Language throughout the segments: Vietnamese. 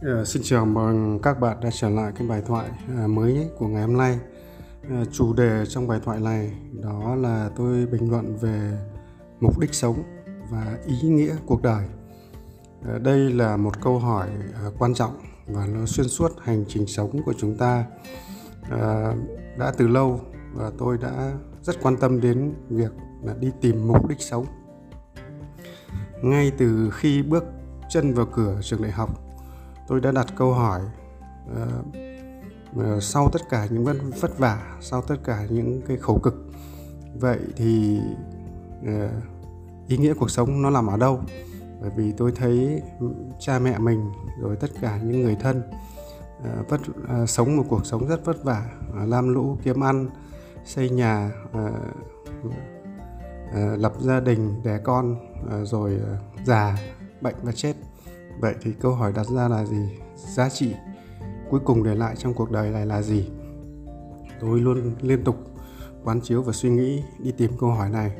Uh, xin chào mừng các bạn đã trở lại cái bài thoại uh, mới của ngày hôm nay. Uh, chủ đề trong bài thoại này đó là tôi bình luận về mục đích sống và ý nghĩa cuộc đời. Uh, đây là một câu hỏi uh, quan trọng và nó xuyên suốt hành trình sống của chúng ta. Uh, đã từ lâu và tôi đã rất quan tâm đến việc là đi tìm mục đích sống. Ngay từ khi bước chân vào cửa trường đại học tôi đã đặt câu hỏi uh, sau tất cả những vất, vất vả sau tất cả những cái khổ cực vậy thì uh, ý nghĩa cuộc sống nó nằm ở đâu? Bởi vì tôi thấy cha mẹ mình rồi tất cả những người thân uh, vất uh, sống một cuộc sống rất vất vả uh, lam lũ kiếm ăn xây nhà uh, uh, lập gia đình đẻ con uh, rồi uh, già bệnh và chết vậy thì câu hỏi đặt ra là gì? Giá trị cuối cùng để lại trong cuộc đời này là gì? Tôi luôn liên tục quán chiếu và suy nghĩ đi tìm câu hỏi này.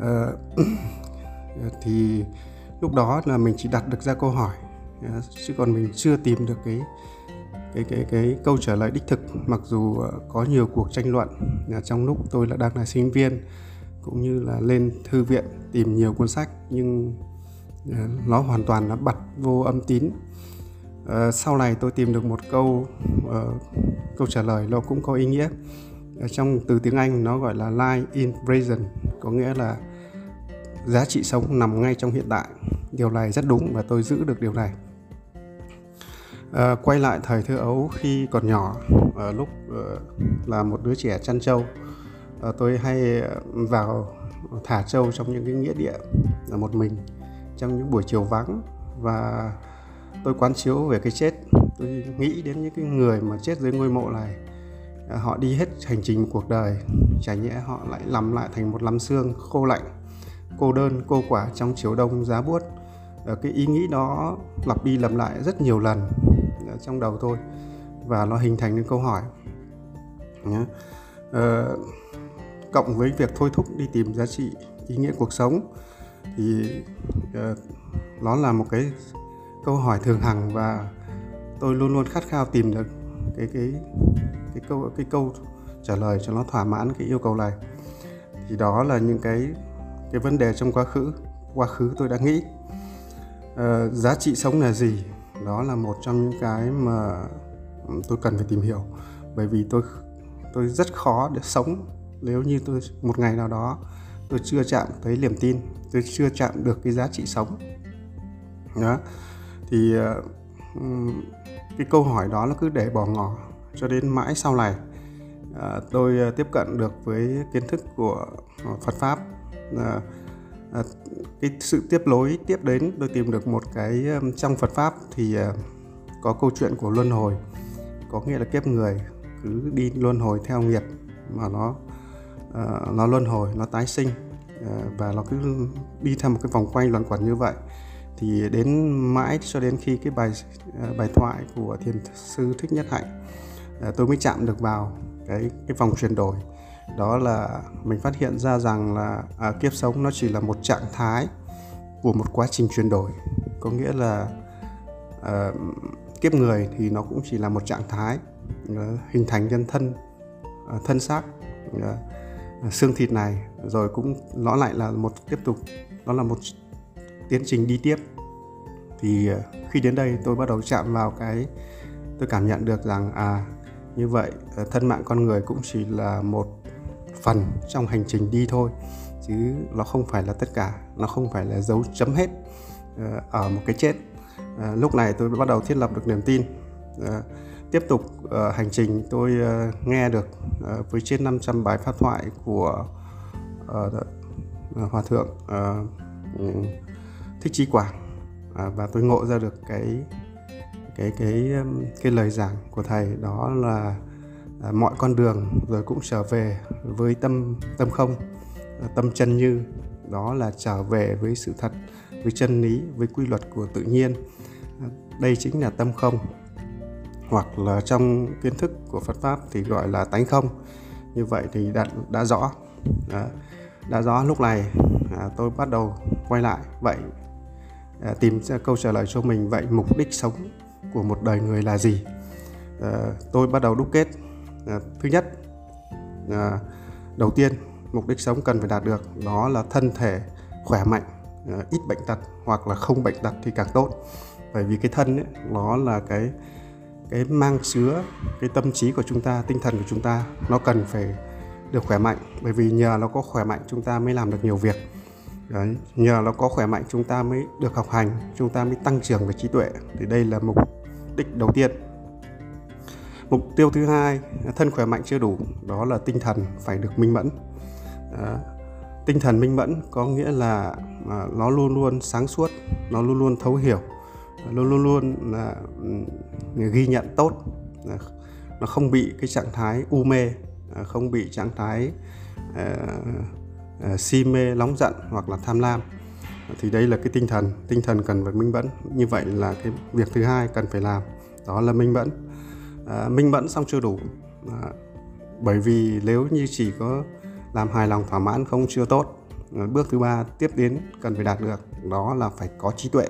À, thì lúc đó là mình chỉ đặt được ra câu hỏi ờ, chứ còn mình chưa tìm được cái cái cái cái câu trả lời đích thực mặc dù ờ, có nhiều cuộc tranh luận trong lúc tôi là đang là sinh viên cũng như là lên thư viện tìm nhiều cuốn sách nhưng Ờ, nó hoàn toàn là bật vô âm tín. À, sau này tôi tìm được một câu uh, câu trả lời nó cũng có ý nghĩa. Trong từ tiếng Anh nó gọi là life in present có nghĩa là giá trị sống nằm ngay trong hiện tại. Điều này rất đúng và tôi giữ được điều này. À, quay lại thời thơ ấu khi còn nhỏ lúc là một đứa trẻ chăn trâu tôi hay vào thả trâu trong những cái nghĩa địa một mình trong những buổi chiều vắng và tôi quán chiếu về cái chết, tôi nghĩ đến những cái người mà chết dưới ngôi mộ này à, họ đi hết hành trình cuộc đời, chả nhẽ họ lại lầm lại thành một lắm xương khô lạnh, cô đơn, cô quả trong chiều đông giá buốt. Ờ, cái ý nghĩ đó lặp đi lặp lại rất nhiều lần à, trong đầu tôi và nó hình thành nên câu hỏi nhé ờ, cộng với việc thôi thúc đi tìm giá trị, ý nghĩa cuộc sống thì uh, nó là một cái câu hỏi thường hằng và tôi luôn luôn khát khao tìm được cái cái cái câu cái câu trả lời cho nó thỏa mãn cái yêu cầu này. Thì đó là những cái cái vấn đề trong quá khứ quá khứ tôi đã nghĩ. Uh, giá trị sống là gì? Đó là một trong những cái mà tôi cần phải tìm hiểu. Bởi vì tôi tôi rất khó để sống nếu như tôi một ngày nào đó tôi chưa chạm tới niềm tin, tôi chưa chạm được cái giá trị sống. Đó. Thì ờ, cái câu hỏi đó nó cứ để bỏ ngỏ cho đến mãi sau này. Ờ, tôi ờ, tiếp cận được với kiến thức của Phật pháp. Cái sự tiếp lối tiếp đến, tôi tìm được một cái trong Phật pháp thì có câu chuyện của luân hồi, có nghĩa là kiếp người, cứ đi luân hồi theo nghiệp mà nó Ờ, nó luân hồi nó tái sinh uh, và nó cứ đi theo một cái vòng quay luẩn quẩn như vậy. Thì đến mãi cho đến khi cái bài uh, bài thoại của thiền sư thích nhất hạnh uh, tôi mới chạm được vào cái cái vòng chuyển đổi. Đó là mình phát hiện ra rằng là à, kiếp sống nó chỉ là một trạng thái của một quá trình chuyển đổi. Có nghĩa là à, kiếp người thì nó cũng chỉ là một trạng thái hình thành nhân thân thân xác xương thịt này, rồi cũng nó lại là một, tiếp tục nó là một tiến trình đi tiếp. Thì ờ, khi đến đây tôi bắt đầu chạm vào cái, tôi cảm nhận được rằng à như vậy ờ, thân mạng con người cũng chỉ là một phần trong hành trình đi thôi, chứ nó không phải là tất cả, nó không phải là dấu chấm hết ờ, ở một cái chết. Lúc này tôi bắt đầu thiết lập được niềm tin tiếp tục uh, hành trình. Tôi uh, nghe được uh, với trên 500 bài pháp thoại của uh, hòa thượng uh, thích trí quảng. Uh, và tôi ngộ ra được cái cái cái cái lời giảng của thầy. Đó là uh, mọi con đường rồi cũng trở về với tâm tâm không uh, tâm chân như. Đó là trở về với sự thật với chân lý với quy luật của tự nhiên. Uh, đây chính là tâm không hoặc là trong kiến thức của Phật pháp thì gọi là tánh không. Như vậy thì đã đã rõ. Đã, đã rõ lúc này à, tôi bắt đầu quay lại. Vậy à, tìm ra câu trả lời cho mình vậy mục đích sống của một đời người là gì? À, tôi bắt đầu đúc kết. À, thứ nhất à, đầu tiên mục đích sống cần phải đạt được đó là thân thể khỏe mạnh à, ít bệnh tật hoặc là không bệnh tật thì càng tốt. Bởi vì cái thân ấy, nó là cái cái mang chứa cái tâm trí của chúng ta tinh thần của chúng ta nó cần phải được khỏe mạnh. Bởi vì nhờ nó có khỏe mạnh chúng ta mới làm được nhiều việc. Đấy, nhờ nó có khỏe mạnh chúng ta mới được học hành chúng ta mới tăng trưởng về trí tuệ. Thì đây là mục đích đầu tiên. Mục tiêu thứ hai thân khỏe mạnh chưa đủ đó là tinh thần phải được minh mẫn. Đó. tinh thần minh mẫn có nghĩa là à, nó luôn luôn sáng suốt nó luôn luôn thấu hiểu luôn luôn luôn là ừ, ghi nhận tốt. Nó không bị cái trạng thái u mê à, không bị trạng thái uh, si mê nóng giận hoặc là tham lam. Thì đây là cái tinh thần tinh thần cần phải minh mẫn. Như vậy là cái việc thứ hai cần phải làm đó là minh mẫn. À, minh mẫn xong chưa đủ à, bởi vì nếu như chỉ có làm hài lòng thỏa mãn không chưa tốt à, bước thứ ba tiếp đến cần phải đạt được đó là phải có trí tuệ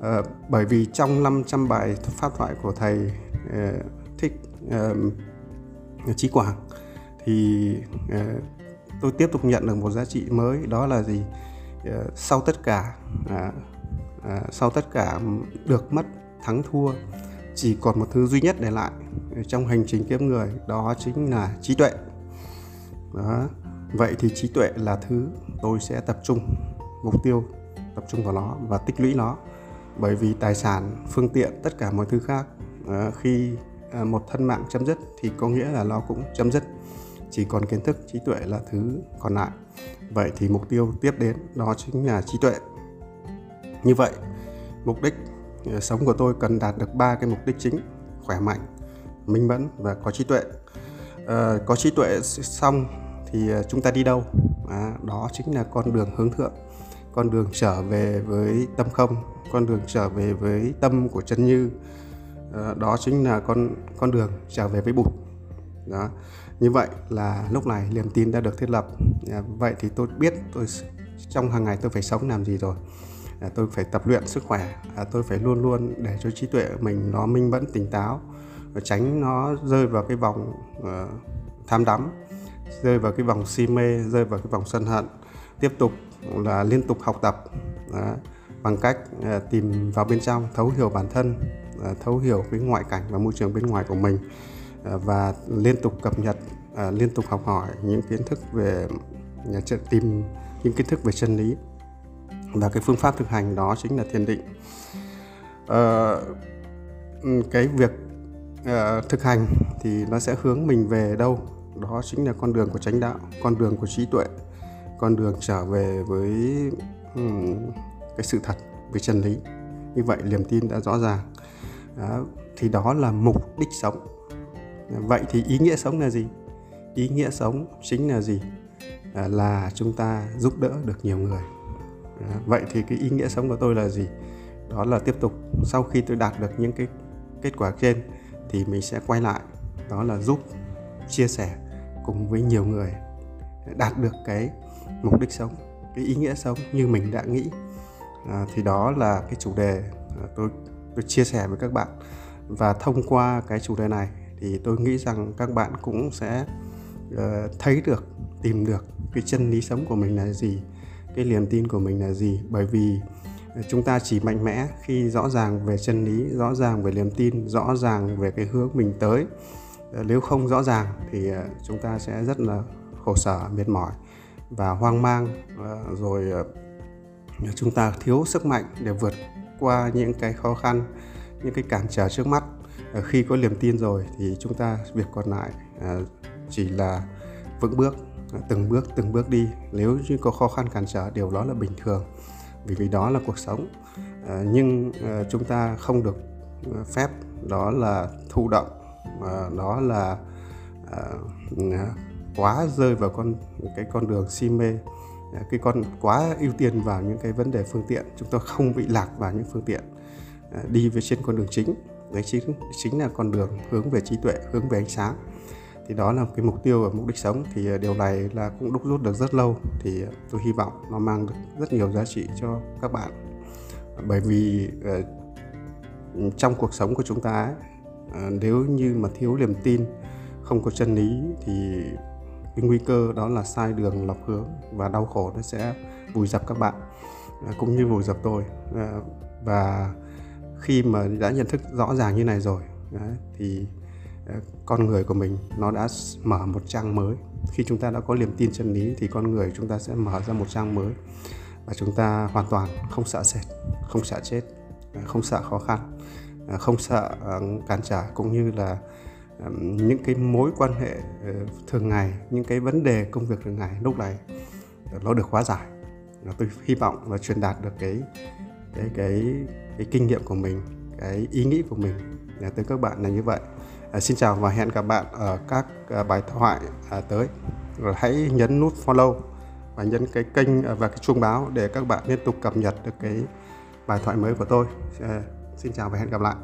à, bởi vì trong 500 bài pháp thoại của thầy uh, thích ờ, uh, trí quảng thì uh, tôi tiếp tục nhận được một giá trị mới đó là gì? Uh, sau tất cả uh, uh, sau tất cả được mất thắng thua chỉ còn một thứ duy nhất để lại trong hành trình kiếm người đó chính là trí tuệ. Đó vậy thì trí tuệ là thứ tôi sẽ tập trung mục tiêu tập trung vào nó và tích lũy nó bởi vì tài sản phương tiện tất cả mọi thứ khác ờ, khi ờ, một thân mạng chấm dứt thì có nghĩa là nó cũng chấm dứt. Chỉ còn kiến thức trí tuệ là thứ còn lại. Vậy thì mục tiêu tiếp đến đó chính là trí tuệ. Như vậy mục đích ờ, sống của tôi cần đạt được ba cái mục đích chính khỏe mạnh minh mẫn và có trí tuệ. À, có trí tuệ xong thì chúng ta đi đâu? À, đó chính là con đường hướng thượng con đường trở về với tâm không con đường trở về với tâm của chân như. Ờ, đó chính là con con đường trở về với bụt. Đó như vậy là lúc này niềm tin đã được thiết lập. Ờ, vậy thì tôi biết tôi trong hàng ngày tôi phải sống làm gì rồi. À, tôi phải tập luyện sức khỏe. À, tôi phải luôn luôn để cho trí tuệ mình nó minh mẫn tỉnh táo và tránh nó rơi vào cái vòng uh, tham đắm rơi vào cái vòng si mê rơi vào cái vòng sân hận tiếp tục là liên tục học tập đó, bằng cách à, tìm vào bên trong thấu hiểu bản thân à, thấu hiểu cái ngoại cảnh và môi trường bên ngoài của mình à, và liên tục cập nhật liên tục học hỏi những kiến thức về nhà tìm những kiến thức về chân lý. Và cái phương pháp thực hành đó chính là thiền định. Ờ, cái việc thực hành thì nó sẽ hướng mình về đâu? Đó chính là con đường của chánh đạo con đường của trí tuệ con đường trở về với um, cái sự thật với chân lý. Như vậy niềm tin đã rõ ràng. Đó, thì đó là mục đích sống. Vậy thì ý nghĩa sống là gì? Ý nghĩa sống chính là gì? À, là chúng ta giúp đỡ được nhiều người. À, vậy thì cái ý nghĩa sống của tôi là gì? Đó là tiếp tục sau khi tôi đạt được những cái kết quả trên thì mình sẽ quay lại. Đó là giúp chia sẻ cùng với nhiều người đạt được cái mục đích sống cái ý nghĩa sống như mình đã nghĩ. À, thì đó là cái chủ đề tôi tôi chia sẻ với các bạn. Và thông qua cái chủ đề này thì tôi nghĩ rằng các bạn cũng sẽ uh, thấy được tìm được cái chân lý sống của mình là gì cái niềm tin của mình là gì. Bởi vì ờ, chúng ta chỉ mạnh mẽ khi rõ ràng về chân lý rõ ràng về niềm tin rõ ràng về cái hướng mình tới. Ờ, nếu không rõ ràng thì chúng ta sẽ rất là khổ sở mệt mỏi và hoang mang à, rồi à, chúng ta thiếu sức mạnh để vượt qua những cái khó khăn, những cái cản trở trước mắt. À, khi có niềm tin rồi thì chúng ta, việc còn lại chỉ là vững bước từng bước từng bước đi. Nếu như có khó khăn, cản trở, điều đó là bình thường, vì vì đó là cuộc sống. Nhưng chúng ta không được phép, đó là thụ động đó là quá rơi vào con, cái con đường si mê. Cái con quá ưu tiên vào những cái vấn đề phương tiện, chúng ta không bị lạc vào những phương tiện à, đi về trên con đường chính. Đấy, chính chính là con đường hướng về trí tuệ, hướng về ánh sáng. Thì đó là cái mục tiêu và mục đích sống. Thì à, điều này là cũng đúc rút được rất lâu. Thì à, tôi hy vọng nó mang được rất nhiều giá trị cho các bạn. Bởi vì trong cuộc sống của chúng ta nếu như mà thiếu niềm tin, không có chân lý, thì cái nguy cơ đó là sai đường lọc hướng và đau khổ nó sẽ vùi dập các bạn à, cũng như vùi dập tôi. À, và khi mà đã nhận thức rõ ràng như này rồi đấy, thì à, con người của mình nó đã mở một trang mới. Khi chúng ta đã có niềm tin chân lý thì con người chúng ta sẽ mở ra một trang mới và chúng ta hoàn toàn không sợ sệt không sợ chết không sợ khó khăn không sợ cản trở cũng như là những cái mối quan hệ ờ, thường ngày những cái vấn đề công việc thường ngày lúc này ờ, nó được hóa giải. Tôi hy vọng và truyền đạt được cái cái cái cái kinh nghiệm của mình cái ý nghĩ của mình. Dạ, tới các bạn là như vậy. À, xin chào và hẹn gặp bạn ở các bài thoại à, tới. Rồi hãy nhấn nút follow và nhấn cái kênh và cái chuông báo để các bạn liên tục cập nhật được cái bài thoại mới của tôi. À, xin chào và hẹn gặp lại.